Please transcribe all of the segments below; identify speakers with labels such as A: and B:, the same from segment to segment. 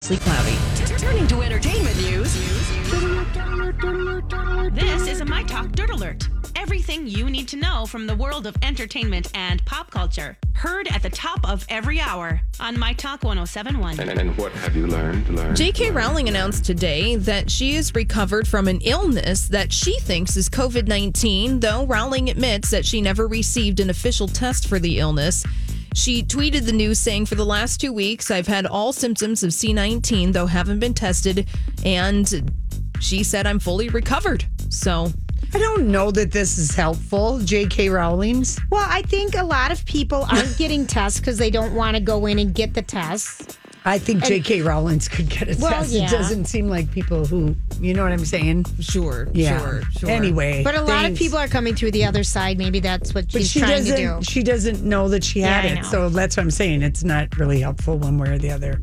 A: Sleep cloudy.
B: Turning to entertainment news. This is a My Talk Dirt Alert. Everything you need to know from the world of entertainment and pop culture. Heard at the top of every hour on My Talk 1071.
C: And, and what have you learned? learned
A: J.K.
C: learned?
A: Rowling announced today that she is recovered from an illness that she thinks is COVID 19, though Rowling admits that she never received an official test for the illness. She tweeted the news saying, For the last two weeks, I've had all symptoms of C19, though haven't been tested. And she said, I'm fully recovered. So
D: I don't know that this is helpful, J.K. Rowling's.
E: Well, I think a lot of people aren't getting tests because they don't want to go in and get the tests.
D: I think J.K. Rowling's could get a
E: Well, yeah.
D: It doesn't seem like people who, you know what I'm saying?
A: sure,
D: Yeah.
A: sure, sure.
D: Anyway,
E: But a lot of people are coming through the other side. Maybe that's what
D: But
E: she's
D: she
E: trying to do.
D: doesn't. She doesn't know that she had
E: Yeah,
D: it, so that's what I'm saying. It's not really helpful one way or the other.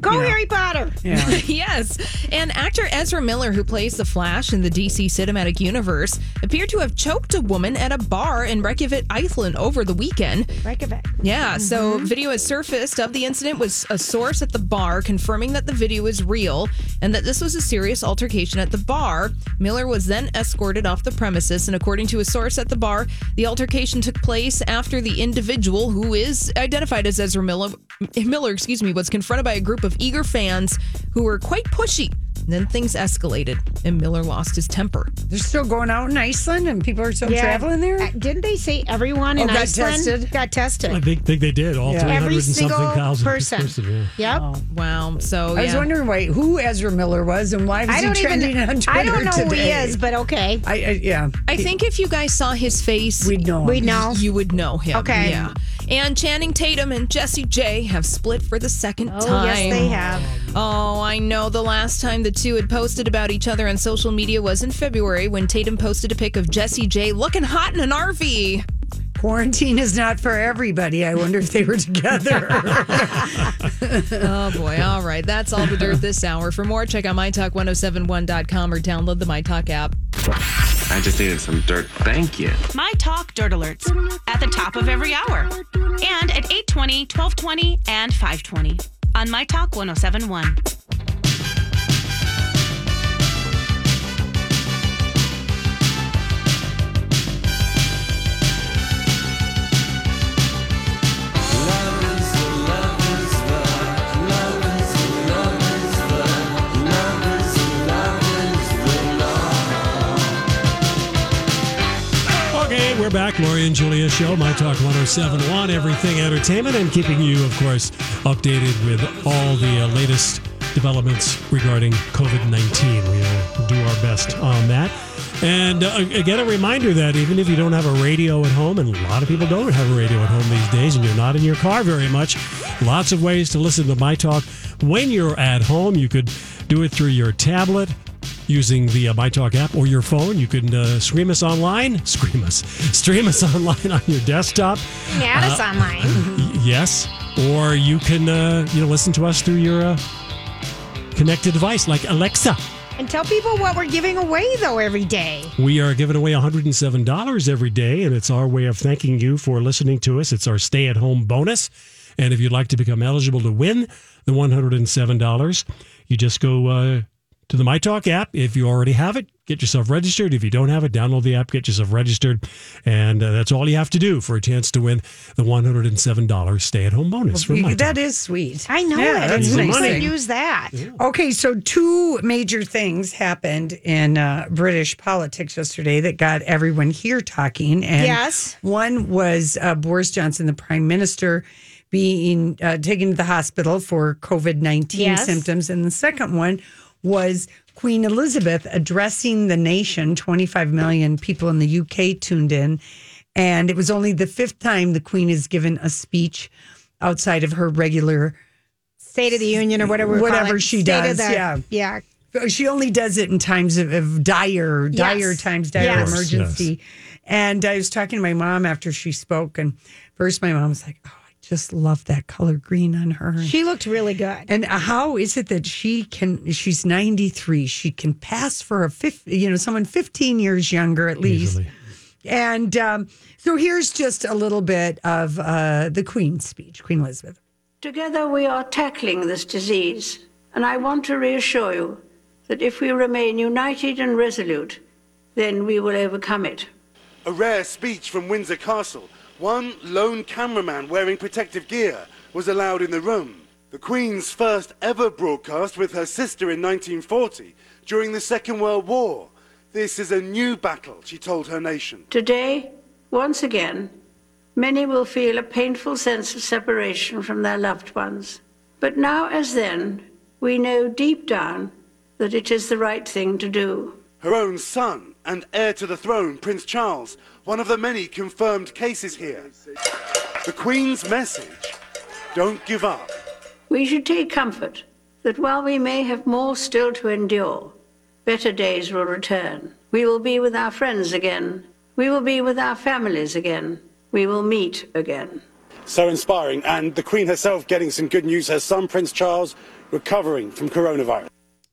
E: Go
D: you know.
E: Harry Potter.
D: Yeah.
A: yes. And actor Ezra Miller, who plays the Flash in the DC cinematic universe, appeared to have choked a woman at a bar in Reykjavik, Iceland over the weekend.
E: Reykjavik.
A: Yeah, so
E: Mm-hmm.
A: video has surfaced of the incident with a source at the bar confirming that the video is real and that this was a serious altercation at the bar. Miller was then escorted off the premises, and according to a source at the bar, the altercation took place after the individual, who is identified as Ezra Miller, Miller, excuse me, was confronted by a group of eager fans who were quite pushy. And then things escalated, and Miller lost his temper.
D: They're still going out in Iceland, and people are still traveling there.
E: Uh, didn't they say everyone in
D: Oh, got
E: Iceland
D: tested?
E: got tested?
F: I think, think they did. All
D: Yeah.
F: 300
E: Every
F: and something
E: single
F: thousand
E: person.
F: yeah.
E: Yep.
A: Wow. So
D: I was wondering why who Ezra Miller was and why was
E: I
D: he
E: don't
D: trending
E: even.
D: on Twitter
E: I don't know who he is, but okay.
D: I, I yeah,
A: I think if you guys saw his face,
D: we'd know.
E: We
D: him.
E: know.
A: you would know him.
E: Okay.
A: Yeah. And Channing Tatum and Jessie J have split for the second
E: Oh,
A: time.
E: yes, they have.
A: Oh, I know. The last time the two had posted about each other on social media was in February when Tatum posted a pic of Jessie J looking hot in an RV.
D: Quarantine is not for everybody. I wonder if they were together.
A: Oh, boy. All right. That's all the dirt this hour. For more, check out mytalk1071.com or download the MyTalk app.
C: I just needed some dirt. Thank you.
B: My Talk Dirt Alerts at the top of every hour and at 820, 1220, and 520 on My Talk 1071.
F: We're back. Lori and Julia show, My Talk 1071, everything entertainment, and keeping you, of course, updated with all the uh, latest developments regarding COVID 19. We will do our best on that. And uh, again, a reminder that even if you don't have a radio at home, and a lot of people don't have a radio at home these days, and you're not in your car very much, lots of ways to listen to My Talk when you're at home. You could do it through your tablet, using the uh, MyTalk app or your phone. You can uh, stream us online. Stream us. Stream us online on your desktop.
E: Add us online.
F: Y- yes. Or you can, uh, you know, listen to us through your uh, connected device like Alexa.
E: And tell people what we're giving away though every day.
F: We are giving away $107 every day, and it's our way of thanking you for listening to us. It's our stay at home bonus. And if you'd like to become eligible to win the $107, you just go uh, to the MyTalk app. If you already have it, get yourself registered. If you don't have it, download the app, get yourself registered. And uh, that's all you have to do for a chance to win the $107 stay at home bonus from MyTalk.
D: that is sweet.
E: I know
D: Yeah,
E: it.
D: that's
E: nice
F: money.
E: to use that.
D: Okay, so two major things happened in uh, British politics yesterday that got everyone here talking. And
E: Yes.
D: one was uh, Boris Johnson, the prime minister, being uh, taken to the hospital for COVID 19
E: Yes.
D: symptoms. And the second one was Queen Elizabeth addressing the nation. 25 million people in the UK tuned in. And it was only the fifth time the Queen has given a speech outside of her regular
E: State of the Union or whatever. we call
D: Whatever she
E: State
D: does,
E: the-
D: yeah.
E: Yeah.
D: she only does it in times of, of dire, dire times, dire
E: Yes.
D: emergency. And I was talking to my mom after she spoke, and first my mom was like, "Oh, I just love that color green on her."
E: She looked really good.
D: and how is it that she can? She's ninety three. She can pass for a fifth, you know, someone fifteen years younger at least.
F: Easily.
D: And um, so here's just a little bit of uh, the Queen's speech, Queen Elizabeth.
G: Together we are tackling this disease, and I want to reassure you that if we remain united and resolute, then we will overcome it.
H: A rare speech from Windsor Castle. One lone cameraman wearing protective gear was allowed in the room. The Queen's first ever broadcast with her sister in 1940 during the Second World War. This is a new battle, she told her nation.
G: Today, once again, many will feel a painful sense of separation from their loved ones. But now, as then, we know deep down that it is the right thing to do.
H: Her own son and heir to the throne, Prince Charles, one of the many confirmed cases here. The Queen's message don't give up.
G: We should take comfort that while we may have more still to endure, better days will return. We will be with our friends again. We will be with our families again. We will meet again.
H: So inspiring. And the Queen herself getting some good news. Her son, Prince Charles, recovering from coronavirus.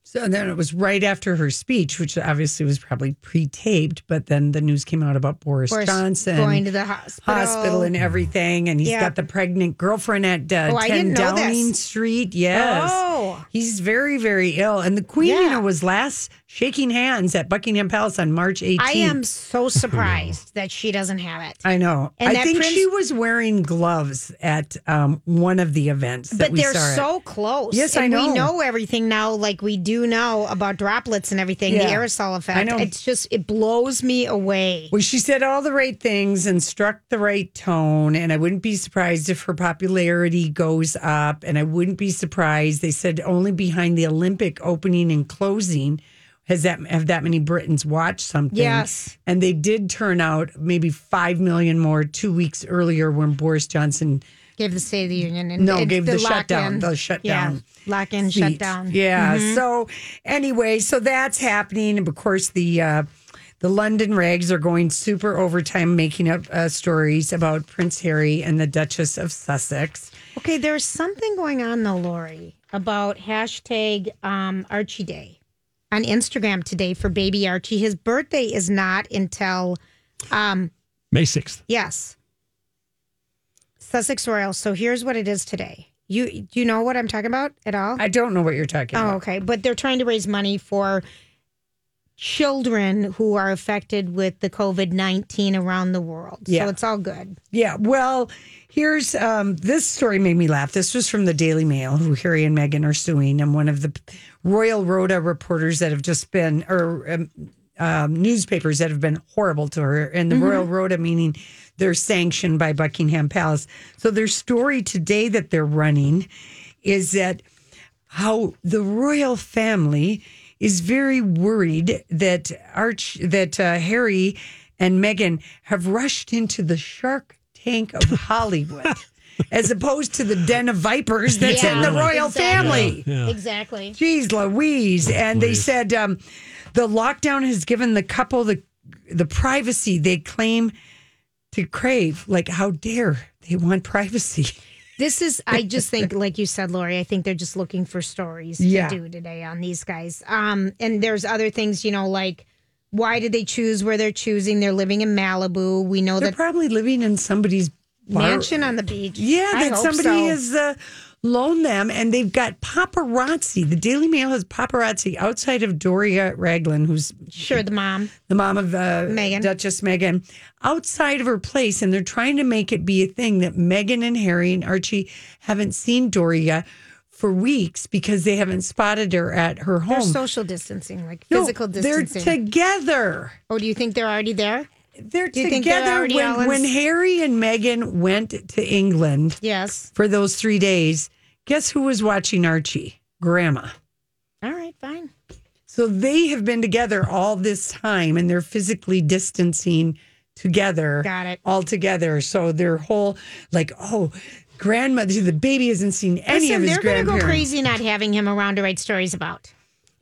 D: So then it was right after her speech, which obviously was probably pre-taped, but then the news came out about Boris,
E: Boris
D: Johnson
E: going to the hospital.
D: hospital and everything, and he's
E: Yeah.
D: got the pregnant girlfriend at uh,
E: Oh, I
D: 10
E: this.
D: Downing Street. Yes,
E: Oh.
D: he's very, very ill, and the Queen, you know, was last shaking hands at Buckingham Palace on March 18th.
E: I am so surprised that she doesn't have it.
D: I know.
E: And
D: I think
E: Prince-
D: she was wearing gloves at um, one of the events. that
E: But
D: we
E: they're
D: saw her at.
E: so close.
D: Yes, I
E: and We
D: know.
E: know everything now, like we do know about droplets and everything, the aerosol effect.
D: I know.
E: It's just, it blows me away.
D: Well, she said all the right things and struck the right tone. And I wouldn't be surprised if her popularity goes up. And I wouldn't be surprised. They said only behind the Olympic opening and closing has that have that many Britons watched something.
E: Yes.
D: And they did turn out maybe five million more two weeks earlier when Boris Johnson
E: Gave the State of the Union. And
D: no
E: and
D: gave the,
E: lock
D: shutdown. The shutdown.
E: Yeah, lock in,
D: speech.
E: shut down.
D: Yeah.
E: Mhm.
D: So anyway, so that's happening. And of course, the uh, the London rags are going super overtime, making up uh, stories about Prince Harry and the Duchess of Sussex.
E: Okay, there's something going on though, Lori, about hashtag um, Archie Day on Instagram today for baby Archie. His birthday is not until, um,
F: May 6th.
E: yes, Sussex Royal. So here's what it is today. You do you know what I'm talking about at all?
D: I don't know what you're talking
E: Oh,
D: about.
E: okay. But they're trying to raise money for children who are affected with the COVID 19 around the world.
D: Yeah.
E: So it's all good.
D: Yeah, well, here's um, this story made me laugh. This was from the Daily Mail, who Harry and Meghan are suing, and one of the Royal Rota reporters that have just been, or um, um, newspapers that have been horrible to her, and the Royal Rota meaning they're sanctioned by Buckingham Palace. So their story today that they're running is that how the royal family is very worried that Arch that uh, Harry and Meghan have rushed into the shark tank of Hollywood. As opposed to the den of vipers that's in the royal family.
F: Yeah.
E: Exactly.
D: Jeez Louise. And they said um, the lockdown has given the couple the the privacy they claim to crave. Like, how dare they want privacy?
E: This is, I just think, like you said, Lori, I think they're just looking for stories
D: Yeah.
E: to do today on these guys. Um, and there's other things, you know, like why did they choose where they're choosing? They're living in Malibu. We know
D: They're
E: that
D: probably living in somebody's bar-
E: mansion on the beach.
D: Yeah,
E: I
D: that somebody
E: so.
D: is uh, loan them, and they've got paparazzi. The Daily Mail has paparazzi outside of Doria Ragland, who's
E: Sure, the mom.
D: the mom of uh,
E: Meghan.
D: Duchess Meghan, outside of her place, and they're trying to make it be a thing that Meghan and Harry and Archie haven't seen Doria for weeks because they haven't spotted her at her
E: They're
D: home.
E: social distancing, like
D: No,
E: physical distancing.
D: they're together.
E: oh, do you think they're already there?
D: They're
E: Do you they're
D: together when, when Harry and Meghan went to England
E: Yes.
D: for those three days. Guess who was watching Archie? Grandma.
E: All right, fine.
D: So they have been together all this time and they're physically distancing together.
E: Got it.
D: All together. So their whole, like, oh, grandmother, the baby hasn't seen any
E: Listen,
D: of his
E: they're going to go crazy not having him around to write stories about.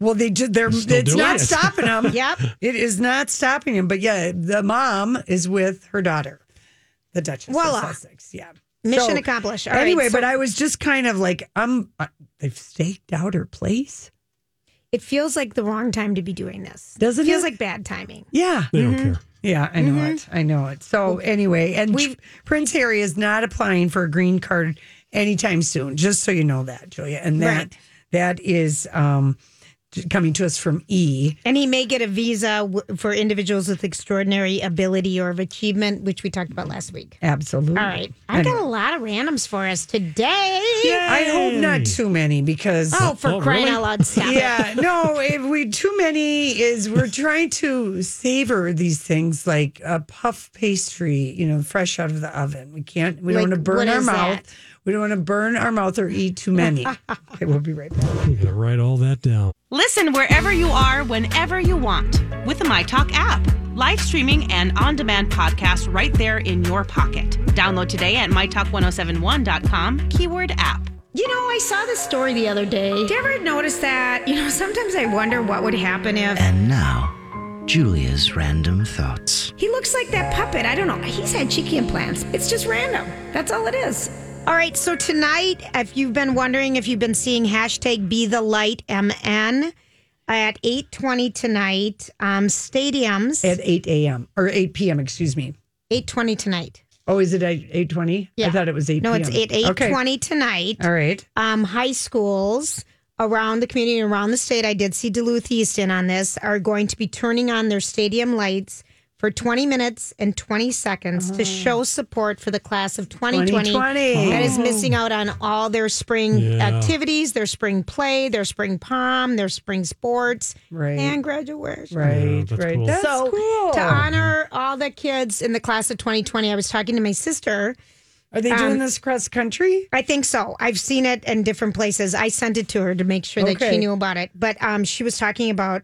D: Well, they just, they're,
F: Still
D: it's not
F: it.
D: stopping them.
E: Yep.
D: It is not stopping him. But yeah, the mom is with her daughter, the Duchess
E: Voila.
D: of Sussex. Yeah.
E: Mission accomplished. All right,
D: anyway,
E: so-
D: but I was just kind of like, um, uh, they've staked out her place.
E: It feels like the wrong time to be doing this.
D: Doesn't
E: feels
D: it?
E: like bad timing.
D: Yeah.
F: They don't care.
D: Yeah, I know
E: Mm-hmm.
D: it. I know it. So anyway, and
E: We've-
D: Prince Harry is not applying for a green card anytime soon. Just so you know that, Julia. And that
E: Right.
D: that is um, coming to us from E.
E: And he may get a visa w- for individuals with extraordinary ability or of achievement, which we talked about last week.
D: Absolutely.
E: All right. I got a lot of randoms for us today.
D: I hope not too many because
E: Oh, for
F: Oh,
E: crying
F: really?
E: out loud, stop it.
D: yeah, no, if we too many is we're trying to savor these things like a puff pastry, you know, fresh out of the oven. We can't. We don't want to burn our mouth.
E: that?
D: We don't want to burn our mouth or eat too many. okay, we'll be right back.
F: I'm going to write all that down.
B: Listen wherever you are, whenever you want, with the MyTalk app. Live streaming and on demand podcasts right there in your pocket. Download today at mytalk1071.com, keyword app.
E: You know, I saw this story the other day. Did you ever notice that? You know, sometimes I wonder what would happen if
I: And now, Julia's random thoughts.
E: he looks like that puppet. I don't know. He's had cheeky implants. It's just random. That's all it is. All right. So tonight, if you've been wondering if you've been seeing hashtag Be the Light MN at eight twenty tonight, um, stadiums
D: At 8 a.m. or 8 p.m., excuse me.
E: eight twenty tonight.
D: Oh, is it at 8.20?
E: Yeah.
D: I thought it was 8
E: No,
D: p.m.
E: it's eight eight twenty tonight.
D: All right.
E: um, high schools around the community, and around the state, I did see Duluth East in on this, are going to be turning on their stadium lights for 20 minutes and 20 seconds to show support for the class of 2020,
D: 2020.
E: that is missing out on all their spring
F: Yeah.
E: activities, their spring play, their spring prom, their spring sports,
D: Right.
E: and graduation.
D: Right,
F: that's
D: right.
F: cool.
D: That's
E: so
D: cool.
E: to honor all the kids in the class of 2020, I was talking to my sister.
D: Are they doing
E: um,
D: this across country?
E: I think so. I've seen it in different places. I sent it to her to make sure that she knew about it. But um, she was talking about,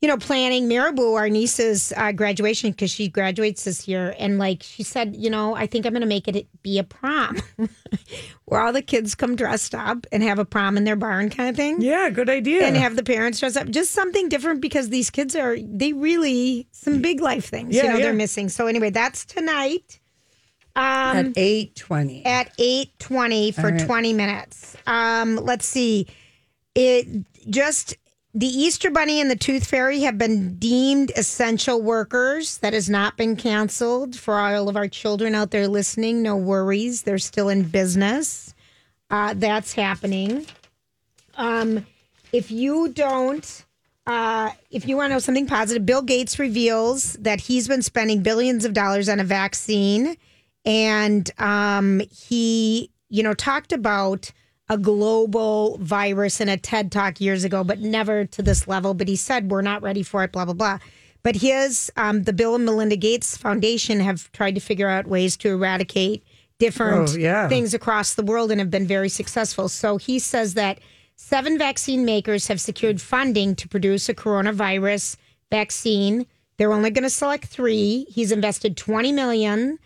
E: you know, planning Marabou, our niece's uh, graduation, because she graduates this year. And like she said, you know, I think I'm going to make it be a prom where all the kids come dressed up and have a prom in their barn kind of thing.
D: Yeah, good idea.
E: And have the parents dress up. Just something different because these kids are, they really, some big life things,
D: Yeah,
E: you know,
D: yeah.
E: they're missing. So anyway, that's tonight. Um,
D: at 8.20.
E: at 8.20 for
D: All right.
E: 20 minutes um let's see it just the easter bunny and the tooth fairy have been deemed essential workers. That has not been canceled. For all of our children out there listening no worries. They're still in business. Uh, that's happening. Um if you don't uh, if you want to know something positive, Bill Gates reveals that he's been spending billions of dollars on a vaccine, and um, he, you know, talked about a global virus in a TED talk years ago, but never to this level. But he said we're not ready for it. Blah blah blah. But his, um, the Bill and Melinda Gates Foundation have tried to figure out ways to eradicate different
D: Oh, yeah.
E: things across the world and have been very successful. So he says that seven vaccine makers have secured funding to produce a coronavirus vaccine. They're only going to select three. He's invested 20 million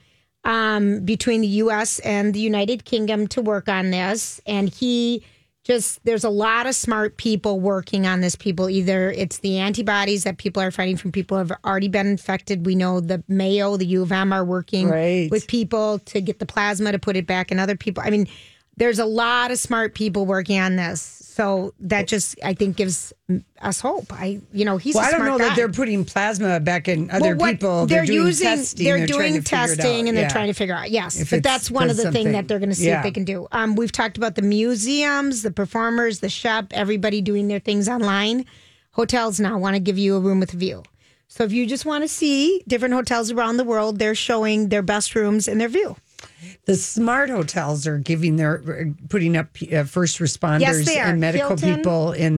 E: um, between the U.S. and the United Kingdom to work on this, and he just there's a lot of smart people working on this. People either it's the antibodies that people are fighting from people who have already been infected. We know the Mayo, the U of M are working
D: Right.
E: with people to get the plasma to put it back in other people. I mean, there's a lot of smart people working on this. So that just, I think, gives us hope. I, you know, he's
D: well,
E: a
D: I don't know that they're putting plasma back in other
E: what-
D: people.
E: They're,
D: doing
E: using,
D: testing.
E: they're,
D: trying
E: doing
D: to figure it
E: testing, and they're
D: Yeah.
E: trying to figure out. Yes,
D: If
E: but
D: it's-
E: that's one of
D: does
E: the things
D: something.
E: that they're going to see
D: Yeah.
E: if they can do. Um, we've talked about the museums, the performers, the shop, everybody doing their things online. Hotels now want to give you a room with a view. So if you just want to see different hotels around the world, they're showing their best rooms and their view.
D: The smart hotels are giving their putting up uh, first responders
E: Yes,
D: and medical
E: Hilton.
D: people in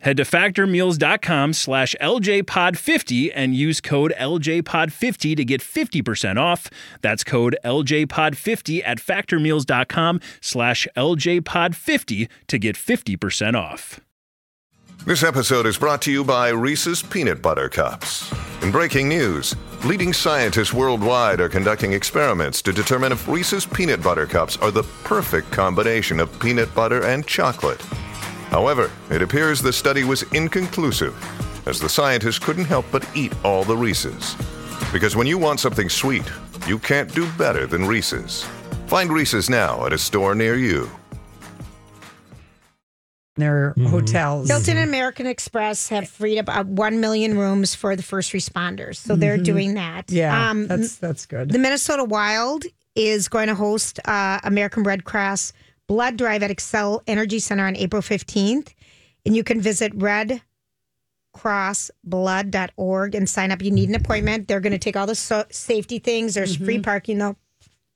J: Head to factormeals.com slash LJPod50 and use code LJPod50 to get 50% off. That's code LJPod50 at factormeals.com slash LJPod50 to get 50% off.
K: This episode is brought to you by Reese's Peanut Butter Cups. In breaking news, leading scientists worldwide are conducting experiments to determine if Reese's Peanut Butter Cups are the perfect combination of peanut butter and chocolate. However, it appears the study was inconclusive, as the scientists couldn't help but eat all the Reese's. Because when you want something sweet, you can't do better than Reese's. Find Reese's now at a store near you.
D: their hotels.
E: Hilton and American Express have freed up uh, 1 million rooms for the first responders. So they're
D: Mhm.
E: doing that.
D: Yeah,
E: Um,
D: that's that's good.
E: The Minnesota Wild is going to host uh, American Red Cross Blood Drive at Xcel Energy Center on April 15th. And you can visit redcrossblood.org and sign up. You need an appointment. They're going to take all the so- safety things. There's free mm-hmm. parking. They'll,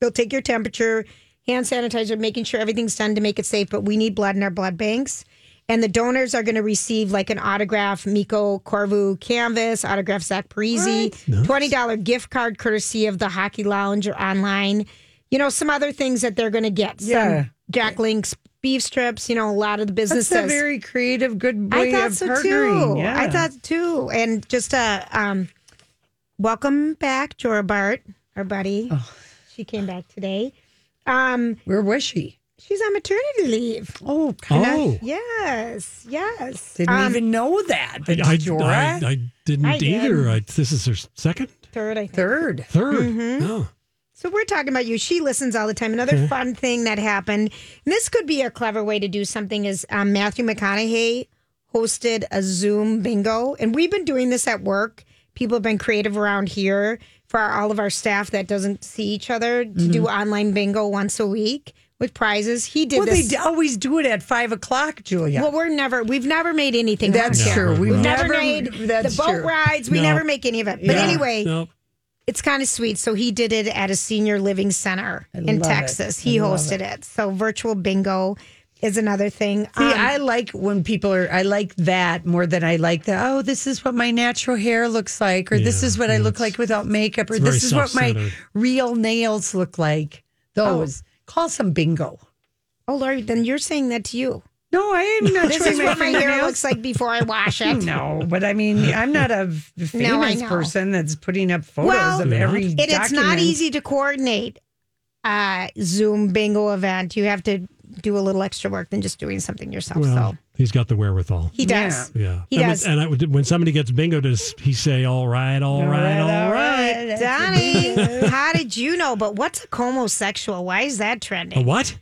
E: they'll take your temperature, hand sanitizer, making sure everything's done to make it safe. But we need blood in our blood banks. And the donors are going to receive like an autograph Mikko Koivu canvas, autograph Zach Parise, $20 gift card courtesy of the Hockey Lounge or online. You know, some other things that they're going to get. Some
D: Yeah.
E: Jack Link's beef strips, you know, a lot of the businesses.
D: That's a very creative, good way
E: I thought
D: of
E: so
D: partnering.
E: too.
D: Yeah.
E: I thought too. And just uh um welcome back, Jora Bart, our buddy. She came back today. Um
D: Where was she?
E: She's on maternity leave.
D: Oh,
F: Oh.
E: Yes, yes.
D: Didn't
E: Um,
D: even know that. But
F: I, I,
D: Jora?
F: I, I didn't
E: I did.
F: either. I, this is her second,
E: third, I think.
D: third.
F: 3rd
E: Mhm.
F: Oh.
E: So we're talking about you. She listens all the time. Another
F: Okay.
E: fun thing that happened, and this could be a clever way to do something, is um, Matthew McConaughey hosted a Zoom bingo, and we've been doing this at work. People have been creative around here for our, all of our staff that doesn't see each other to do online bingo once a week with prizes. He did
D: Well,
E: this.
D: they d- always do it at five o'clock, Julia.
E: Well, we're never, we've never made anything.
D: That's
E: around here.
D: true. We've
E: We've never,
D: never-
E: made
D: that's
E: the boat
D: true.
E: rides. We
D: No.
E: never make any of it. But
D: Yeah.
E: anyway,
F: Nope.
E: It's kind of sweet. So he did it at a senior living center in
D: love it.
E: Texas. He hosted it. So virtual bingo is another thing.
D: See,
E: Um,
D: I like when people are. I like that more than I like the. Oh, this is what my natural hair looks like, or this is what I look like without makeup, or this is what my real nails look like. Those call some bingo.
E: oh Lord, then you're saying that to you.
D: No, I am not.
E: This is what my hair looks like before I wash it.
D: No, but I mean, I'm not a famous
E: know.
D: person that's putting up photos
E: Well,
D: of every.
E: It, it's not easy to coordinate a Zoom bingo event. You have to do a little extra work than just doing something yourself.
F: Well,
E: so
F: he's got the wherewithal.
E: he does.
F: Yeah.
E: He
F: and
E: does.
F: When, and I, when somebody gets bingo, does he say, all right, all right, all right?
E: Donnie, how did you know? But what's a homosexual? Why is that trending?
F: A what?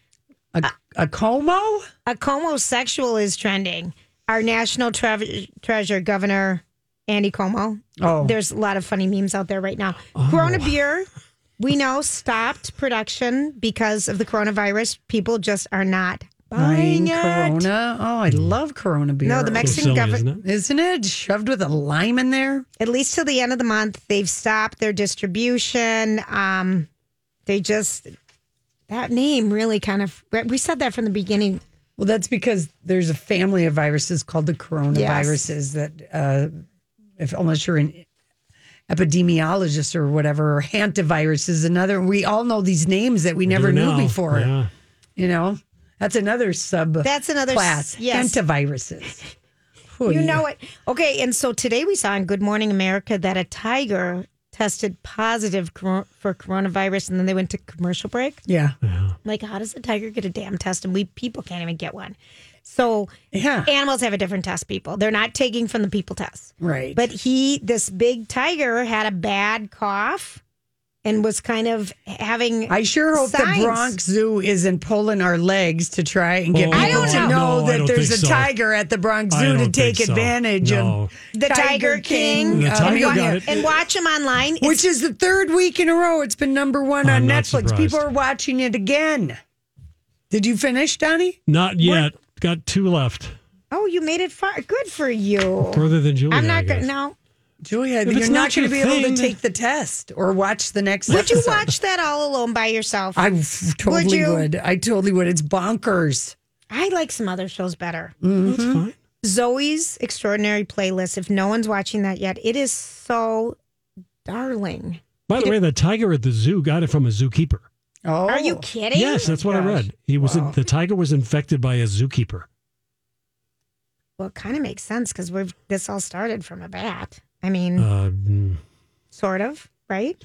D: A, uh, a Cuomo?
E: A homosexual is trending. Our national tre- treasure, Governor Andy Cuomo.
D: Oh.
E: There's a lot of funny memes out there right now. Corona beer, we know, stopped production because of the coronavirus. People just are not buying
D: Buying
E: it.
D: Corona. Oh, I love Corona beer.
E: No, the Mexican government,
D: isn't it? Shoved with a lime in there.
E: at least till the end of the month, they've stopped their distribution. Um, they just that name really kind of we said that from the beginning.
D: Well, that's because there's a family of viruses called the coronaviruses that uh, if unless you're an epidemiologist or whatever. Or hantavirus is another. We all know these names that we never knew
F: now.
D: before.
F: Yeah.
D: You know, that's another sub.
E: That's another s-
D: class.
E: yes.
D: Hantaviruses.
E: You know it. Okay, and so today we saw in Good Morning America that a tiger tested positive for coronavirus, and then they went to commercial break.
D: Yeah.
E: Like, how does a tiger get a damn test, and we people can't even get one? So,
D: Yeah.
E: animals have a different test. People, they're not taking from the people test,
D: Right.
E: But he, this big tiger, had a bad cough and was kind of having.
D: I sure hope
E: signs.
D: the Bronx Zoo isn't pulling our legs to try and get
F: Oh,
D: people
F: I don't
D: to
F: know.
D: know
F: No,
D: that there's a
F: so.
D: tiger at the Bronx Zoo to take
F: so.
D: advantage
F: No.
D: of
E: the Tiger King,
F: The
D: uh,
F: tiger
D: and-
F: got it.
E: and watch him online. It's-
D: which is the third week in a row. It's been number one
F: I'm
D: on Netflix.
F: surprised.
D: People are watching it again. Did you finish, Donnie?
F: Not yet. Got two left.
E: oh, you made it far. Good for you.
F: Further than Julia.
E: I'm not
F: guess.
E: going to. No.
D: Julia,
F: If
D: you're not,
F: not
D: going to
F: your
D: be able to take the test or watch the next
E: Would you watch that all alone by yourself?
D: I f- totally
E: you?
D: would. I totally would. It's bonkers.
E: I like some other shows better.
F: That's mm-hmm. fine.
E: Zoe's Extraordinary Playlist. If no one's watching that yet, it is so darling.
F: By the way, the tiger at the zoo got it from a zookeeper.
D: Oh,
E: Are you kidding?
F: Yes, that's what I read. He was in, the tiger was infected by a zookeeper.
E: Well, it kind of makes sense because we've this all started from a bat. I mean,
F: Uh, mm,
E: sort of, right?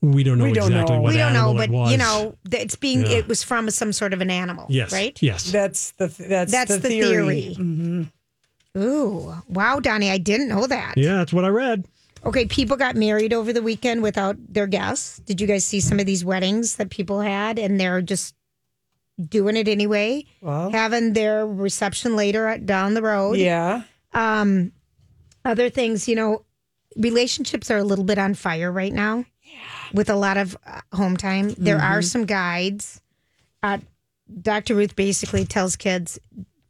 F: we don't know
D: We don't
F: exactly
D: know.
F: what
E: we don't know, but you know, it's being
F: Yeah.
E: it was from some sort of an animal.
F: Yes.
E: Right.
F: Yes.
D: That's the that's,
E: That's
D: the,
E: the
D: theory.
E: theory.
D: Mhm.
E: Ooh, wow, Donnie, I didn't know that.
F: Yeah, that's what I read.
E: Okay, people got married over the weekend without their guests. Did you guys see some of these weddings that people had and they're just doing it anyway?
D: Well,
E: Having their reception later down the road.
D: yeah.
E: Um other things, you know, relationships are a little bit on fire right now. With a lot of uh, home time. There are some guides. Uh, Dr. Ruth basically tells kids,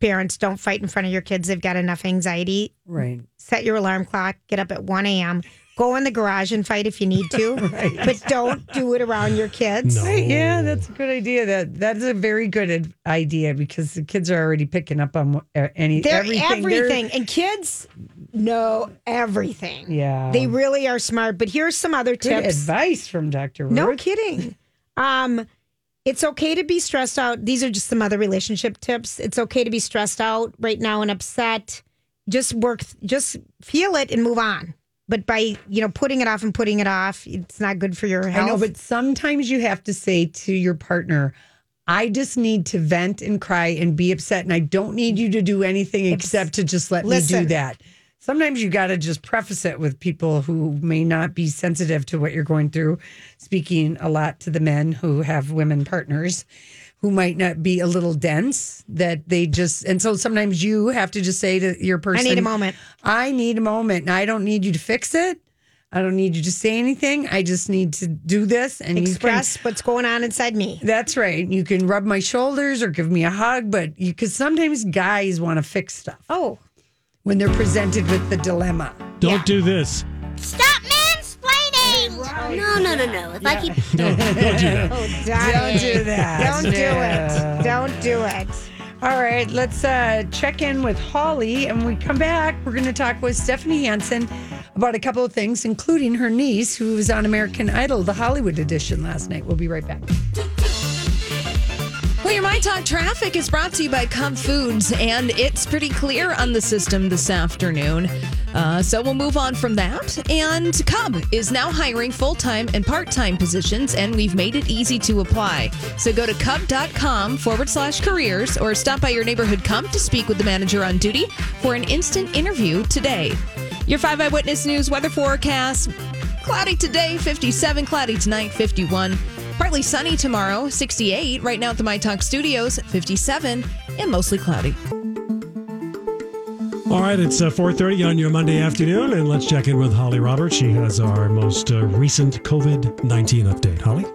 E: parents, don't fight in front of your kids. They've got enough anxiety
D: Right.
E: set your alarm clock, get up at 1 a.m., go in the garage and fight if you need to, but don't do it around your kids.
F: No.
D: Right, yeah, that's a good idea. That that's a very good ad- idea because the kids are already picking up on uh, any
E: They're
D: everything.
E: everything.
D: They're-
E: And kids know everything.
D: yeah,
E: They really are smart. But here's some other
D: good
E: tips.
D: advice from Dr. Ruth.
E: No kidding. Um, it's okay to be stressed out. These are just some other relationship tips. It's okay to be stressed out right now and upset. Just work, just feel it and move on. But by you know putting it off and putting it off, it's not good for your health.
D: I know, but sometimes you have to say to your partner, I just need to vent and cry and be upset, and I don't need you to do anything except to just let me do that. Sometimes you got to just preface it with people who may not be sensitive to what you're going through. Speaking a lot to the men who have women partners who might not be a little dense, that they just, and so sometimes you have to just say to your person, I
E: need a moment.
D: I need a moment, and I don't need you to fix it. I don't need you to say anything. I just need to do this and you can-
E: express what's going on inside me.
D: that's right. You can rub my shoulders or give me a hug, but you because sometimes guys want to fix stuff
E: Oh,
D: when they're presented with the dilemma.
F: Don't do this.
L: Stop mansplaining! No, no, no, no. If I keep.
F: Don't, don't do that.
E: oh, Donnie.
D: do that.
E: Don't do it. Don't do it.
D: All right, let's uh, check in with Holly, and when we come back, we're going to talk with Stephanie Hansen about a couple of things, including her niece, who was on American Idol, the Hollywood edition last night. We'll be right back.
A: Well, your My Talk traffic is brought to you by Cub Foods, and it's pretty clear on the system this afternoon. Uh, so we'll move on from that. And Cub is now hiring full time and part time positions, and we've made it easy to apply. So go to cub.com forward slash careers or stop by your neighborhood Cub to speak with the manager on duty for an instant interview today. Your 5 Eyewitness News weather forecast cloudy today, 57, cloudy tonight, 51. Partly sunny tomorrow, 68. Right now at the My Talk Studios, 57, and mostly cloudy.
F: All right, it's uh, 4.30 on your Monday afternoon, and let's check in with Holly Roberts. She has our most uh, recent COVID-19 update. Holly?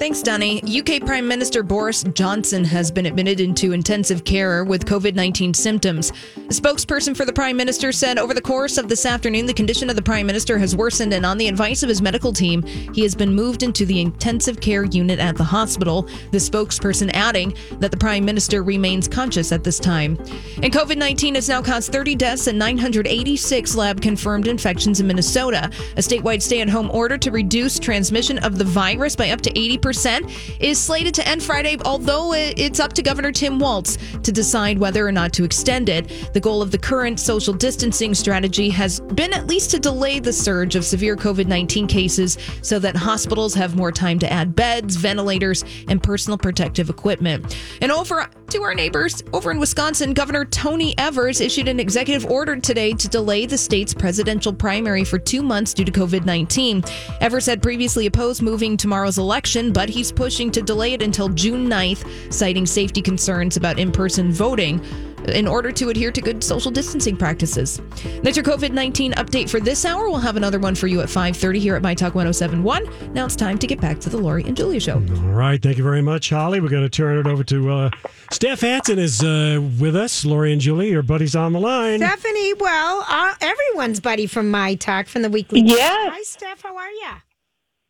A: Thanks, Donnie. UK Prime Minister Boris Johnson has been admitted into intensive care with COVID 19 symptoms. A spokesperson for the Prime Minister said over the course of this afternoon, the condition of the Prime Minister has worsened, and on the advice of his medical team, he has been moved into the intensive care unit at the hospital. The spokesperson adding that the Prime Minister remains conscious at this time. And COVID 19 has now caused 30 deaths and 986 lab confirmed infections in Minnesota. A statewide stay at home order to reduce transmission of the virus by up to 80% is slated to end Friday, although uh, it's up to Governor Tim Walz to decide whether or not to extend it. The goal of the current social distancing strategy has been at least to delay the surge of severe COVID 19 cases so that hospitals have more time to add beds, ventilators, and personal protective equipment. And over to our neighbors over in Wisconsin, Governor Tony Evers issued an executive order today to delay the state's presidential primary for two months due to COVID 19. Evers had previously opposed moving tomorrow's election, but he's pushing to delay it until June 9th, citing safety concerns about in person voting in order to adhere to good social distancing practices. That's your COVID-19 update for this hour. We'll have another one for you at 5:30 here at My Talk 1071. Now it's time to get back to the Lori and Julia show.
F: All right, thank you very much, Holly. We're going to turn it over to uh, Steph Hansen is uh, with us. Lori and Julie, your buddies on the line.
E: Stephanie, well, uh, everyone's buddy from My Talk from the weekly.
M: Yes.
E: Hi, Steph. How are you?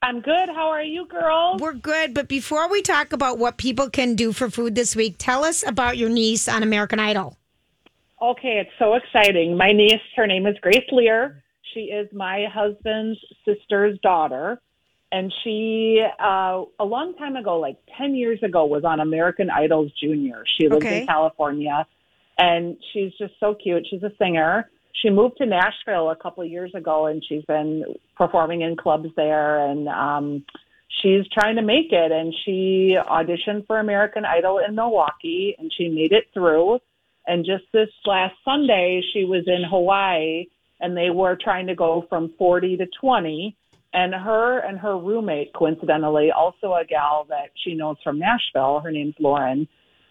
M: I'm good. How are you, girls?
E: We're good. But before we talk about what people can do for food this week, tell us about your niece on American Idol.
M: Okay, it's so exciting. My niece, her name is Grace Leer. She is my husband's sister's daughter. And she, uh, a long time ago, like 10 years ago, was on American Idol's Junior. She lives
E: Okay.
M: in California and she's just so cute. She's a singer. She moved to Nashville a couple of years ago and she's been performing in clubs there and, um, she's trying to make it and she auditioned for American Idol in Milwaukee and she made it through. And just this last Sunday, she was in Hawaii and they were trying to go from 40 to 20. And her and her roommate, coincidentally, also a gal that she knows from Nashville, her name's Lauren,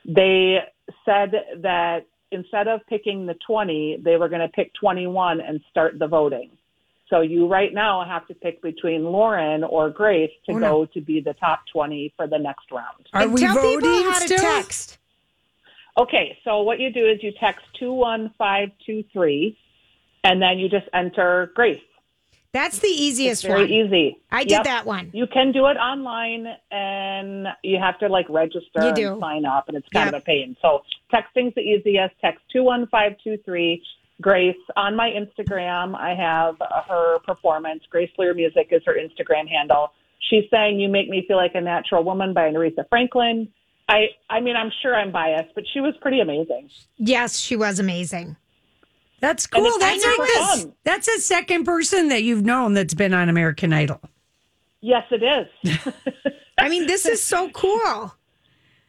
M: they said that instead of picking the 20, they were going to pick 21 and start the voting. So you right now have to pick between Lauren or Grace to
D: Oh,
M: go
D: no.
M: to be the top 20 for the next round.
D: Are
E: And
D: we
E: tell
D: voting
E: people how to
D: still?
E: text.
M: Okay, so what you do is you text 21523 and then you just enter Grace.
E: That's the easiest
M: It's very
E: one.
M: easy.
E: I did
M: Yep.
E: that one.
M: You can do it online and you have to like register
E: You do.
M: and sign up and it's kind
E: Yep.
M: of a pain. So texting's the easiest. Text 21523 Grace. On my Instagram, I have uh, her performance. Grace Leer Music is her Instagram handle. She's saying "You Make Me Feel Like a Natural Woman" by Aretha Franklin. I, I mean, I'm sure I'm biased, but she was pretty amazing.
E: Yes, she was amazing.
D: That's cool. That's like this. That's a second person that you've known that's been on American Idol.
M: Yes, it is.
E: I mean, this is so cool.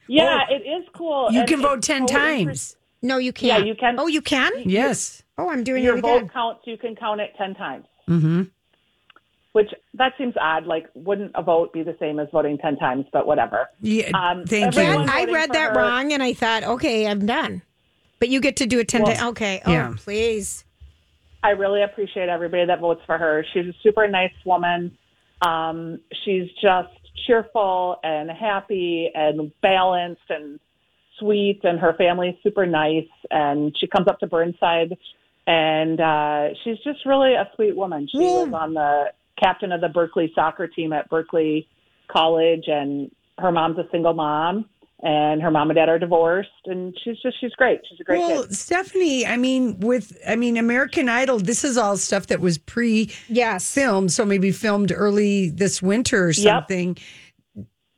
M: yeah, it is cool.
D: You
M: And
D: can vote 10
M: so
D: times.
M: interest-
E: No, you can't.
M: Yeah, you can.
E: Oh, you can?
D: Yes.
E: Oh, I'm doing
M: Your
E: it
M: vote
E: again.
M: counts. You can count it ten times.
D: Mm-hmm.
M: Which that seems odd. Like, wouldn't a vote be the same as voting ten times? But whatever.
D: Yeah.
M: Um,
D: thank you.
E: I read that
M: her-
E: wrong and I thought, okay, I'm done. But you get to do a 10
M: Well,
E: times. Okay. Oh,
D: yeah.
E: please.
M: I really appreciate everybody that votes for her. She's a super nice woman. Um, she's just cheerful and happy and balanced and sweet, and her family's super nice. And she comes up to Burnside, and uh, she's just really a sweet woman. She
D: Well-
M: was on the captain of the Berkeley soccer team at Berkeley College, and her mom's a single mom. And her mom and dad are divorced, and she's just she's great. She's a great
D: well,
M: kid.
D: Stephanie, I mean, with I mean, American Idol, this is all stuff that was pre
E: Yes.
D: filmed, so maybe filmed early this winter or
M: Yep.
D: something.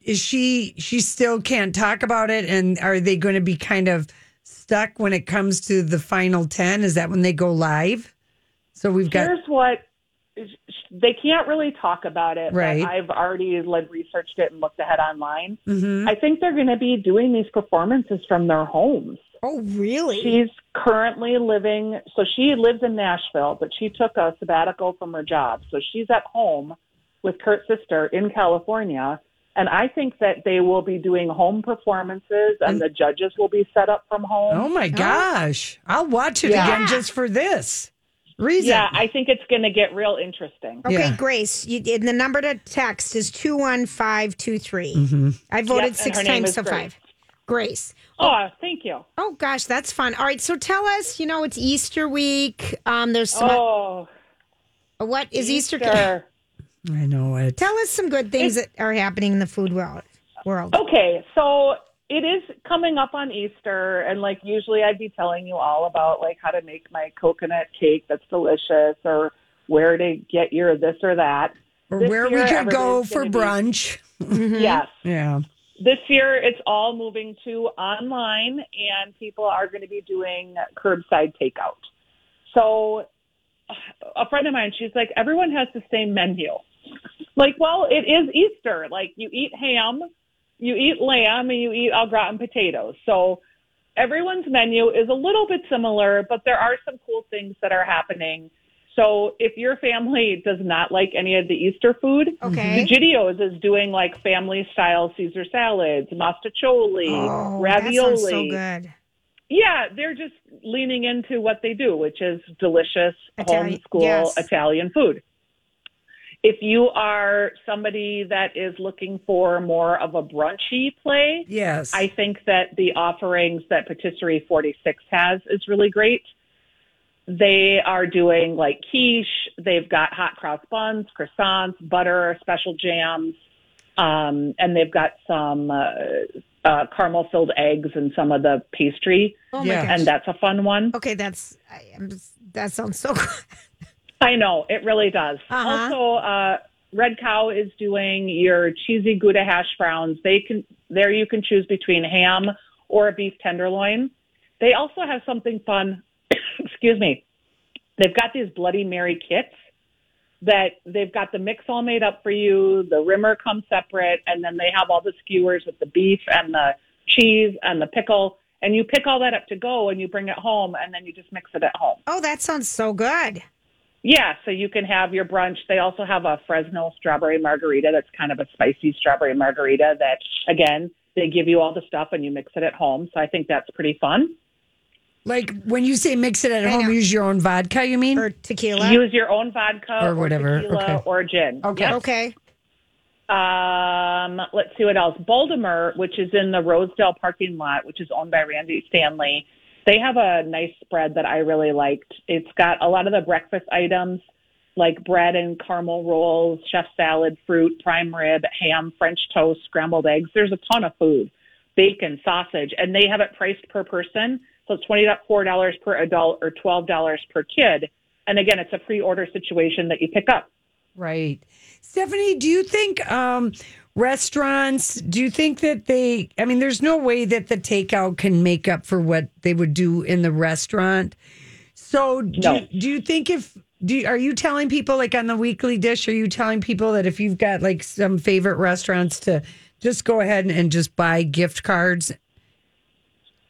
D: Is she she still can't talk about it and are they going to be kind of stuck when it comes to the final 10? Is that when they go live? So we've got
M: Here's what they can't really talk about it.
D: Right.
M: I've already like researched it and looked ahead online.
D: Mhm.
M: I think they're going to be doing these performances from their homes.
E: Oh, really?
M: She's currently living, so she lives in Nashville, but she took a sabbatical from her job. So she's at home with Kurt's sister in California. And I think that they will be doing home performances and the judges will be set up from home.
D: Oh my gosh. I'll watch it
M: Yeah.
D: again just for this. Reason.
M: Yeah, I think it's going to get real interesting.
E: Okay, Grace, you, and the number to text is 21523. I voted
M: Yep,
E: six times
M: is
E: so
M: Grace.
E: five. Grace.
M: Oh, thank you.
E: Oh gosh, that's fun. All right, so tell us, you know, it's Easter week. Um, there's some
M: Oh,
E: what is Easter?
M: Easter.
D: I know it.
E: Tell us some good things that are happening in the food world. World.
M: Okay, so it is coming up on Easter, and like usually I'd be telling you all about like how to make my coconut cake that's delicious, or where to get your this or that.
D: Or
M: This
D: where we
M: year,
D: could go for
M: gonna be-
D: brunch. Mm-hmm.
M: Yes.
D: Yeah.
M: This year, it's all moving to online, and people are going to be doing curbside takeout. So, a friend of mine, she's like, everyone has the same menu. Like, well, it is Easter. Like, you eat ham, you eat lamb, and you eat au gratin potatoes. So, everyone's menu is a little bit similar, but there are some cool things that are happening. So, if your family does not like any of the Easter food,
E: Okay.
M: Gideo's is doing like family style Caesar salads, mostaccioli,
E: Oh,
M: ravioli.
E: that sounds so good.
M: Yeah, they're just leaning into what they do, which is delicious
E: Italian-
M: homeschool
E: yes.
M: Italian food. If you are somebody that is looking for more of a brunchy play,
D: Yes.
M: I think that the offerings that Patisserie 46 has is really great. They are doing like quiche, they've got hot cross buns, croissants, butter, special jams, um, and they've got some uh, uh, caramel filled eggs and some of the pastry.
E: Oh my
D: Yeah.
E: gosh.
M: And that's a fun one.
E: Okay, that's I, I'm just, that sounds so good.
M: I know, it really does.
E: Uh-huh.
M: Also, uh, Red Cow is doing your cheesy Gouda hash browns. They can there you can choose between ham or a beef tenderloin. They also have something fun. excuse me. They've got these Bloody Mary kits that they've got the mix all made up for you. The rimmer comes separate, and then they have all the skewers with the beef and the cheese and the pickle. And you pick all that up to go, and you bring it home, and then you just mix it at home.
E: Oh, that sounds so good.
M: Yeah, so you can have your brunch. They also have a Fresno strawberry margarita that's kind of a spicy strawberry margarita that, again, they give you all the stuff and you mix it at home. So I think that's pretty fun.
D: Like when you say mix it at home, use your own vodka, you mean?
E: Or tequila.
M: Use your own vodka
D: Or whatever,
M: tequila,
D: okay.
M: or gin.
D: Okay.
M: Yes.
E: Okay.
M: Um, let's see what else. Baldamar, which is in the Rosedale parking lot, which is owned by Randy Stanley, they have a nice spread that I really liked. It's got a lot of the breakfast items like bread and caramel rolls, chef salad, fruit, prime rib, ham, French toast, scrambled eggs. There's a ton of food, bacon, sausage, and they have it priced per person. So it's twenty four dollars per adult or twelve dollars per kid. And again, it's a pre-order situation that you pick up.
D: Right. Stephanie, do you think um, restaurants, do you think that they, I mean, there's no way that the takeout can make up for what they would do in the restaurant. So do,
M: No.
D: do you think if, do you, are you telling people like on the weekly dish, are you telling people that if you've got like some favorite restaurants to just go ahead and, and just buy gift cards?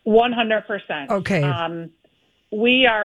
M: One hundred percent.
D: Okay.
M: Um, we are.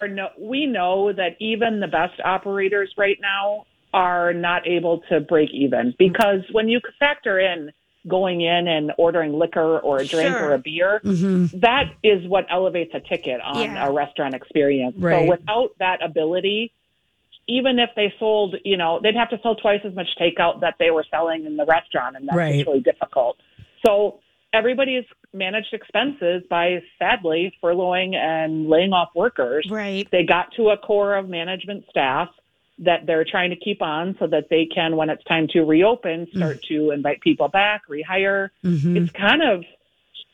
M: Or no, we know that even the best operators right now are not able to break even because when you factor in going in and ordering liquor or a drink
E: Sure.
M: or a beer, mm-hmm. that is what elevates a ticket on
E: Yeah.
M: a restaurant experience.
D: Right.
M: So without that ability, even if they sold, you know, they'd have to sell twice as much takeout that they were selling in the restaurant, and that's
D: Right.
M: really difficult. So everybody's managed expenses by sadly furloughing and laying off workers.
E: Right.
M: They got to a core of management staff that they're trying to keep on so that they can, when it's time to reopen, start to invite people back, rehire.
D: Mhm.
M: It's kind of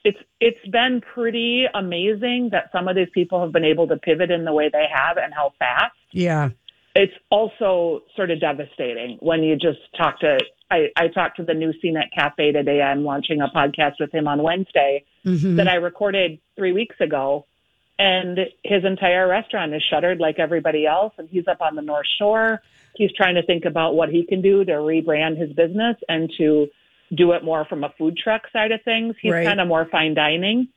M: it's it's been pretty amazing that some of these people have been able to pivot in the way they have and how fast
D: Yeah.
M: it's also sort of devastating when you just talk to I, I talked to the new Scenic Cafe today. I'm launching a podcast with him on Wednesday
D: Mhm.
M: that I recorded three weeks ago. And his entire restaurant is shuttered like everybody else. And he's up on the North Shore. He's trying to think about what he can do to rebrand his business and to do it more from a food truck side of things. He's
D: Right.
M: kind of more fine dining.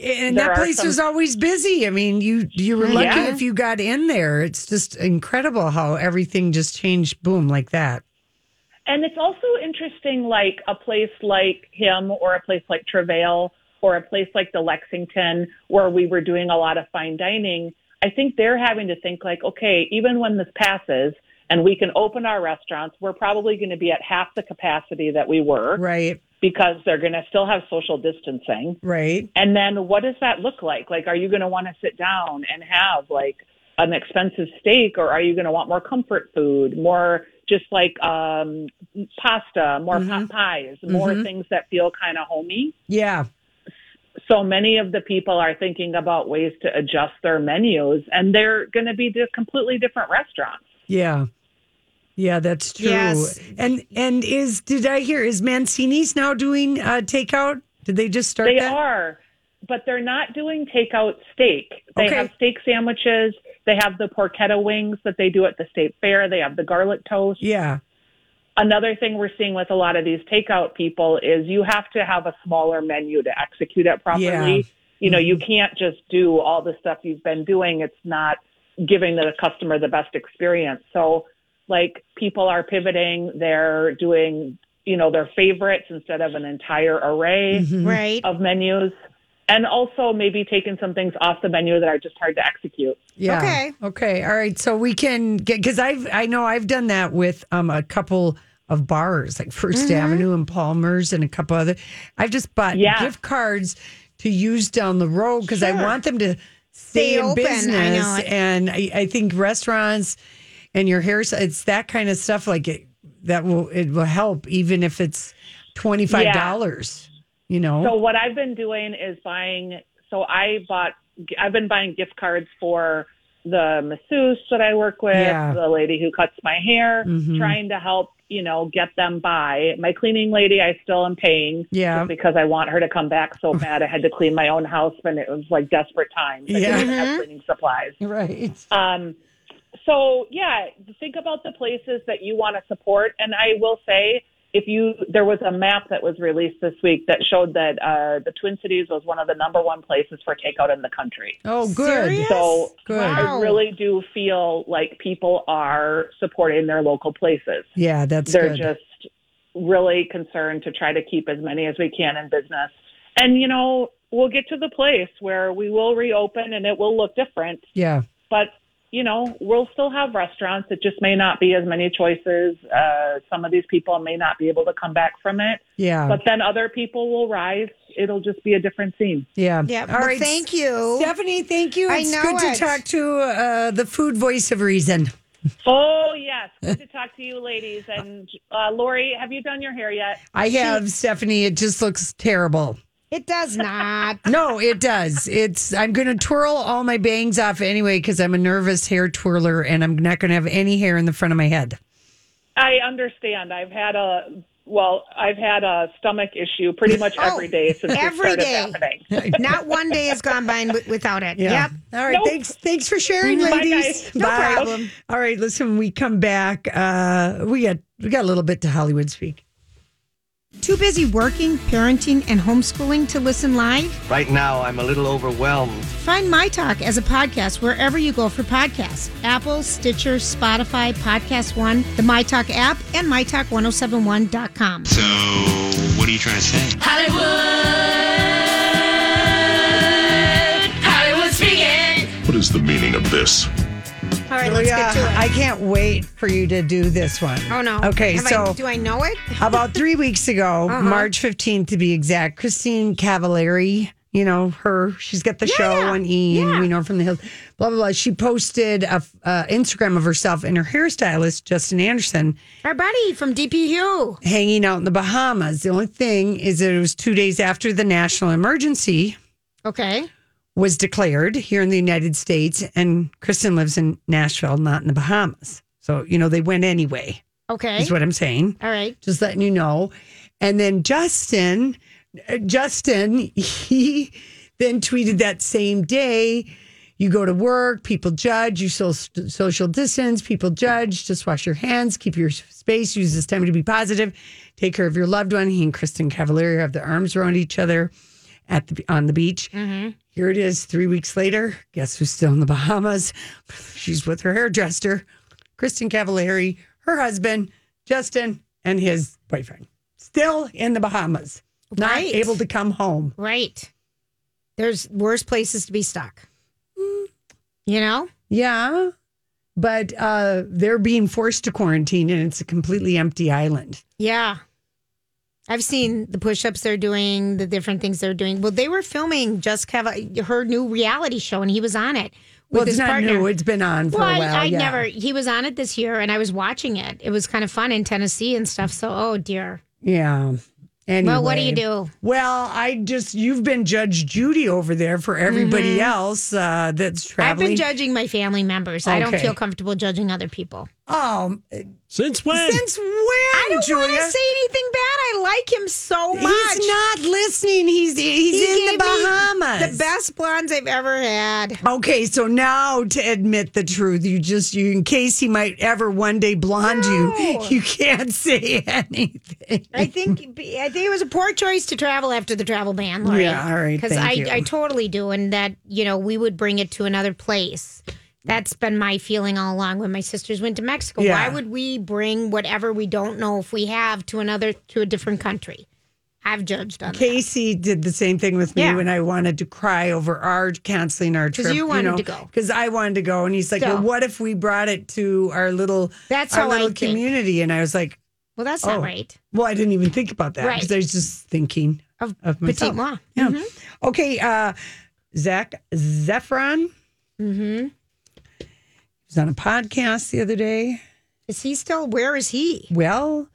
D: And
M: There
D: that place
M: some-
D: was always busy. I mean, you you were lucky
M: Yeah.
D: if you got in there. It's just incredible how everything just changed boom like that.
M: And it's also interesting, like a place like him or a place like Travail or a place like the Lexington where we were doing a lot of fine dining. I think they're having to think like, okay, even when this passes and we can open our restaurants, we're probably going to be at half the capacity that we were.
D: Right.
M: Because they're going to still have social distancing.
D: Right.
M: And then what does that look like? Like, are you going to want to sit down and have like an expensive steak or are you going to want more comfort food, more just like um, pasta, more pot pies, more
D: Mhm.
M: things that feel kind of homey?
D: Yeah.
M: So many of the people are thinking about ways to adjust their menus and they're going to be di- completely different restaurants.
D: Yeah. Yeah, that's true.
M: Yes.
D: And and is did I hear is Mancini's now doing uh takeout? Did they just start
M: They
D: that?
M: are, but they're not doing takeout steak. They
D: Okay.
M: have steak sandwiches. They have the porchetta wings that they do at the state fair. They have the garlic toast.
D: Yeah.
M: Another thing we're seeing with a lot of these takeout people is you have to have a smaller menu to execute it properly.
D: Yeah.
M: You know, you can't just do all the stuff you've been doing. It's not giving the customer the best experience. So, like, people are pivoting. They're doing, you know, their favorites instead of an entire array
D: Mm-hmm.
E: Right.
M: of menus. And also maybe taking some things off the menu that are just hard to execute.
D: Yeah.
E: Okay.
D: Okay. All right. So we can get because I've I know I've done that with um a couple of bars like 1st
E: Mhm.
D: Avenue and Palmer's and a couple other. I've just bought
M: Yeah.
D: gift cards to use down the road because I want them to
E: Stay
D: stay in
E: open. I
D: business.
E: know.
D: And I, I think restaurants and your hair it's that kind of stuff like it that will it will help even if it's twenty five dollars. You know.
M: So what I've been doing is buying. So I bought. I've been buying gift cards for the masseuse that I work with,
D: Yeah.
M: the lady who cuts my hair,
D: Mhm.
M: trying to help you know get them by. My cleaning lady, I still am paying.
D: Yeah.
M: because I want her to come back so bad. I had to clean my own house, and it was like desperate times. I
D: Yeah.
M: didn't have cleaning supplies.
D: right.
M: Um, so yeah, think about the places that you want to support. And I will say, if you there was a map that was released this week that showed that uh, the Twin Cities was one of the number one places for takeout in the country.
D: Oh, good.
E: Serious?
M: So
D: Good.
M: I really do feel like people are supporting their local places.
D: Yeah, that's
M: They're
D: good.
M: just really concerned to try to keep as many as we can in business. And you know, we'll get to the place where we will reopen and it will look different
D: yeah.
M: but you know we'll still have restaurants it just may not be as many choices uh, some of these people may not be able to come back from it
D: Yeah.
M: but then other people will rise it'll just be a different scene
D: Yeah.
E: Yeah.
D: All
E: but
D: right.
E: thank you.
D: Stephanie, thank you.
E: I
D: It's
E: know
D: good
E: it.
D: to talk to uh, the food voice of reason.
M: oh yes good to talk to you ladies and uh, lori have you done your hair yet
D: I have, Stephanie. It just looks terrible.
E: It does not.
D: No, it does. It's. I'm going to twirl all my bangs off anyway because I'm a nervous hair twirler and I'm not going to have any hair in the front of my head.
M: i understand i've had a well i've had a stomach issue pretty much
E: Oh,
M: every day since
E: every
M: it started
E: day.
M: happening
E: Not one day has gone by without it.
D: Yeah.
E: Yep.
D: All right.
M: Nope.
D: Thanks. Thanks for sharing,
M: Bye,
D: ladies.
M: guys.
E: No problem.
D: All right. Listen, when we come back, uh, we got we got a little bit to Hollywood speak.
E: Too busy working, parenting, and homeschooling to listen live?
N: Right now, I'm a little overwhelmed.
E: Find My Talk as a podcast wherever you go for podcasts Apple, Stitcher, Spotify, Podcast One, the My Talk app, and MyTalk1071.com.
N: So, what are you trying to say?
O: Hollywood, Hollywood speaking.
K: What is the meaning of this?
E: All right, let's get to it.
D: I can't wait for you to do this one.
E: oh no.
D: Okay,
E: Have
D: so
E: I, do I know it?
D: about three weeks ago,
E: Uh-huh.
D: March 15th to be exact, Christine Cavallari, you know, her, she's got the show on E, and we know her from the hills, blah, blah, blah. She posted a uh, Instagram of herself and her hairstylist, Justin Anderson,
E: Our buddy from DPU.
D: hanging out in the Bahamas. The only thing is that it was two days after the national emergency
E: Okay.
D: Was declared here in the United States, and Kristin lives in Nashville, not in the Bahamas. So, you know, they went anyway,
E: Okay.
D: is what I'm saying.
E: All right.
D: Just letting you know. And then Justin, Justin, he then tweeted that same day. You go to work, people judge, you so, social distance, people judge, just wash your hands, keep your space, use this time to be positive, take care of your loved one. He and Kristin Cavallari have their arms around each other at the on the beach. Mm-hmm. Here it is, three weeks later. Guess who's still in the Bahamas? She's with her hairdresser, Kristin Cavallari, her husband, Justin, and his boyfriend. Still in the Bahamas, not
E: Right.
D: able to come home.
E: Right. There's worse places to be stuck. You know?
D: Yeah, but uh, they're being forced to quarantine, and it's a completely empty island.
E: Yeah. I've seen the push-ups they're doing, the different things they're doing. Well, they were filming just Cav- her new reality show, and he was on it with
D: well, it's
E: his
D: not
E: partner.
D: new; it's been on for
E: well,
D: a
E: I,
D: while.
E: I
D: yeah.
E: never. He was on it this year, and I was watching it. It was kind of fun in Tennessee and stuff. So, oh dear.
D: Yeah. Anyway.
E: Well, what do you do?
D: Well, I just you've been Judge Judy over there for everybody
E: Mhm.
D: else uh, that's traveling.
E: I've been judging my family members. I don't feel comfortable judging other people.
D: Oh,
F: since when?
D: Since when?
E: I don't want to say anything bad. I like him so much.
D: He's not listening. He's he's
E: He
D: in the
E: gave me
D: Bahamas.
E: The best blondes I've ever had.
D: Okay, so now to admit the truth, you just you in case he might ever one day blonde you,
E: No.
D: you can't say anything.
E: I think I think it was a poor choice to travel after the travel ban, Lori.
D: Yeah, all right,
E: Because I,
D: you.
E: I totally do, and that you know we would bring it to another place. That's been my feeling all along. When my sisters went to Mexico,
D: Yeah.
E: why would we bring whatever we don't know if we have to another to a different country? I've judged on that.
D: Casey did the same thing with me
E: Yeah.
D: when I wanted to cry over our canceling our trip.
E: Because you wanted to go.
D: Because I wanted to go. And he's like,
E: So-
D: well, what if we brought it to our little,
E: That's
D: our
E: how I
D: little
E: think.
D: community? And I was like,
E: Well, that's
D: oh.
E: not right.
D: Well, I didn't even think about that
E: Right.
D: because I was just thinking
E: Of,
D: of myself.
E: Petit moi.
D: Yeah.
E: Mhm.
D: Okay. Uh, Zac Efron
E: Mm-hmm.
D: Was on a podcast the other day.
E: Is he still? Where is he?
D: Well,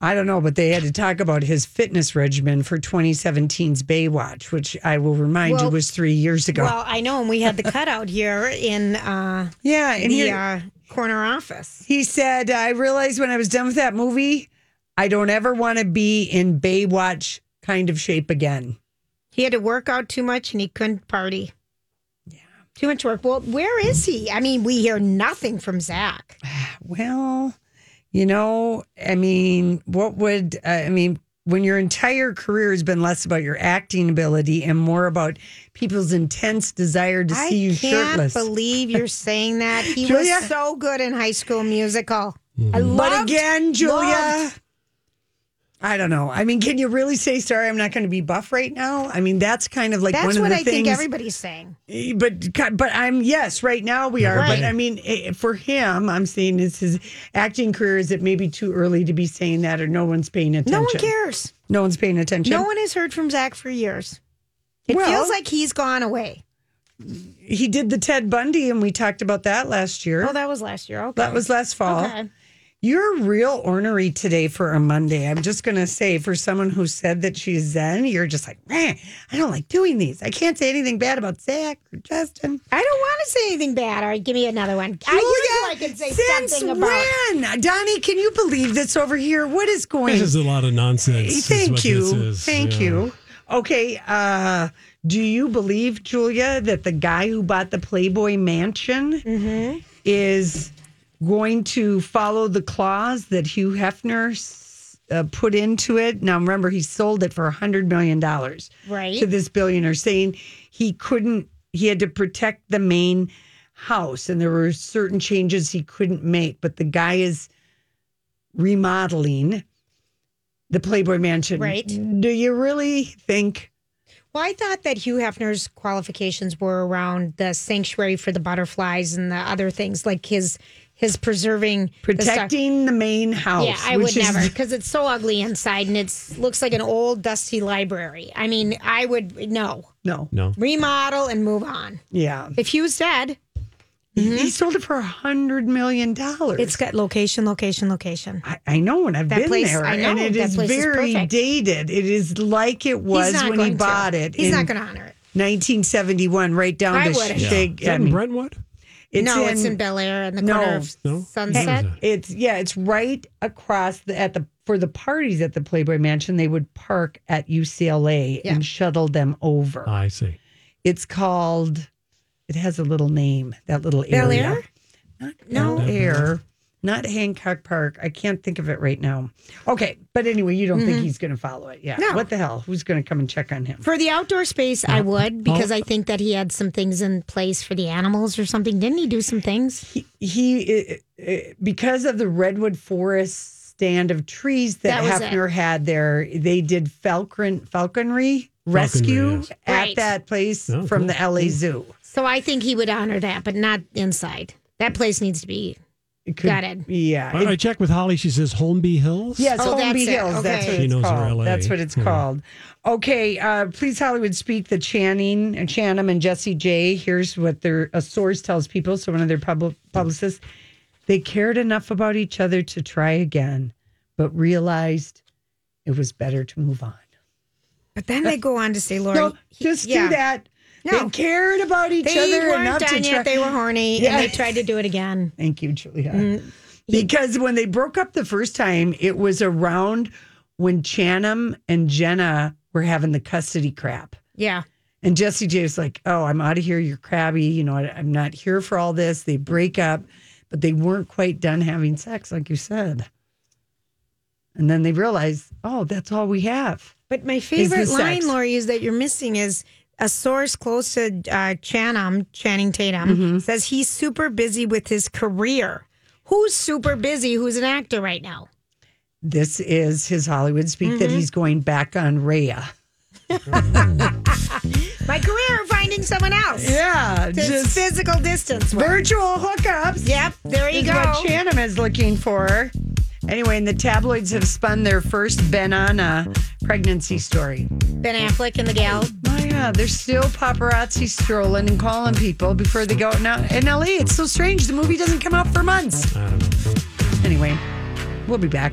D: I don't know, but they had to talk about his fitness regimen for 2017's Baywatch, which I will remind you was three years ago.
E: Well, I know, and we had the cutout here in uh,
D: yeah, in
E: the
D: here,
E: uh, corner office.
D: he said, I realized when I was done with that movie, I don't ever want to be in Baywatch kind of shape again.
E: He had to work out too much and he couldn't party. Yeah. Too much work. Well, where is he? I mean, we hear nothing from Zac.
D: Well, you know, I mean, what would, uh, I mean, when your entire career has been less about your acting ability and more about people's intense desire to
E: I
D: see you shirtless.
E: I can't believe you're saying that. He
D: Julia?
E: was so good in High School Musical.
F: Mm-hmm.
E: I
D: But again, Julia,
E: loved-
D: I don't know. I mean, can you really say sorry? I'm not going to be buff right now. I mean, that's kind of like
E: That's
D: one of
E: what
D: the
E: I
D: things.
E: think everybody's saying.
D: But but I'm yes, right now we are.
E: Right.
D: But I mean, eh, for him, I'm saying is his acting career. Is it maybe too early to be saying that, or no one's paying attention?
E: No one cares.
D: No one's paying attention.
E: No one has heard from Zac for years. It
D: Well-
E: feels like he's gone away.
D: He did the Ted Bundy, and we talked about that last year.
E: Oh, that was last year. Okay.
D: That was last fall.
E: Okay.
D: You're real ornery today for a Monday. I'm just going to say, for someone who said that she's Zen, you're just like, man, I don't like doing these. I can't say anything bad about Zac or Justin.
E: I don't want to say anything bad. All right, give me another one. I usually I can say
D: Since
E: something about.
D: when? Donnie, can you believe this over here? What is going
F: This is a lot of nonsense.
D: Thank you. Thank
F: Yeah.
D: you. Okay. Uh, do you believe, Julia, that the guy who bought the Playboy mansion
E: Mm-hmm.
D: is going to follow the clause that Hugh Hefner uh, put into it? Now, remember, he sold it for $100 million
E: Right.
D: to this billionaire, saying he couldn't, he had to protect the main house and there were certain changes he couldn't make. But the guy is remodeling the Playboy Mansion.
E: Right.
D: Do you really think?
E: Well, I thought that Hugh Hefner's qualifications were around the sanctuary for the butterflies and the other things, like his his preserving
D: Protecting the main house.
E: Yeah, I would
D: is-
E: never because it's so ugly inside and it looks like an old dusty library. I mean, I would no
D: No.
F: No.
E: remodel and move on.
D: Yeah.
E: If Hugh's dead,
D: He, he sold it for a hundred million dollars.
E: it's got location, location, location.
D: I, I know, and I've
E: That
D: been
E: place-
D: there,
E: I know,
D: and it
E: that
D: is
E: place is
D: very
E: perfect.
D: dated. It is like it was when he
E: going to.
D: bought it.
E: He's
D: in
E: not going to honor it.
D: 1971, right down
E: I
D: to
E: would've.
D: Shig.
F: Is that in Brentwood?
D: It's
E: no,
D: in,
E: it's in Bel Air in the
D: No.
E: corner of
F: No?
E: Sunset.
D: It's yeah, it's right across the at the for the parties at the Playboy Mansion. They would park at UCLA
E: Yeah.
D: and shuttle them over.
F: Ah, I see.
D: It's called. It has a little name. That little
E: Bel
D: area.
E: Air?
D: Not
E: No.
D: Bel Air. Not Hancock Park. I can't think of it right now. Okay, but anyway, you don't think he's going to follow it? Yeah.
E: Mm-hmm. No.
D: What the hell? Who's going to come and check on him?
E: For the outdoor space, I would because I think that he had some things in place for the animals or something. Didn't he do some things?
D: He, he uh, uh, because of the redwood forest stand of trees that,
E: That was it.
D: Had there, they did falcon falconry rescue
F: yes.
D: at
E: Right.
D: that place
F: Oh,
D: from
F: cool.
D: the LA Zoo.
E: So I think he would honor that, but not inside. That place needs to be Got
D: it could-
E: gutted.
D: Yeah.
F: I, I checked with Holly. She says Holmby Hills.
D: Yes,
E: Oh,
D: Holmby
E: that's it.
D: Hills. That's what
F: She
D: it's
F: knows
D: called.
F: LA.
D: That's what it's
F: Yeah.
D: called. Okay, uh, please Hollywood speak the Channing and Channing and Jessie J. Here's what their a source tells people. So one of their pub- publicists, they cared enough about each other to try again, but realized it was better to move on.
E: But then they go on to say, Laura,
D: No, just
E: yeah.
D: do that.
E: No.
D: They cared about each
E: they
D: other
E: weren't
D: enough
E: done
D: to
E: yet.
D: try.
E: They were horny
D: Yeah.
E: and they tried to do it again.
D: Thank you, Julia.
E: Mm.
D: Because when they broke up the first time, it was around when Channing and Jenna were having the custody crap.
E: Yeah.
D: And Jessie J was like, Oh, I'm out of here. You're crabby. You know, I, I'm not here for all this. They break up, but they weren't quite done having sex, like you said. And then they realized, Oh, that's all we have.
E: But my favorite line,
D: sex.
E: Lori, is that you're missing is a source close to uh, Channing, Channing Tatum,
D: Mm-hmm.
E: says he's super busy with his career. Who's super busy? Who's an actor right now?
D: This is his Hollywood speak that he's going back on Raya.
E: My career, finding someone else.
D: Yeah,
E: This
D: just
E: physical distance. work.
D: virtual hookups.
E: Yep, there you go.
D: what Channing is looking for. Anyway, and the tabloids have spun their first Ben Anna pregnancy story.
E: Ben Affleck and the gal.
D: Oh yeah, there's still paparazzi strolling and calling people before they go. Out. Now in LA, it's so strange. The movie doesn't come out for months.
F: I don't know.
D: Anyway, we'll be back.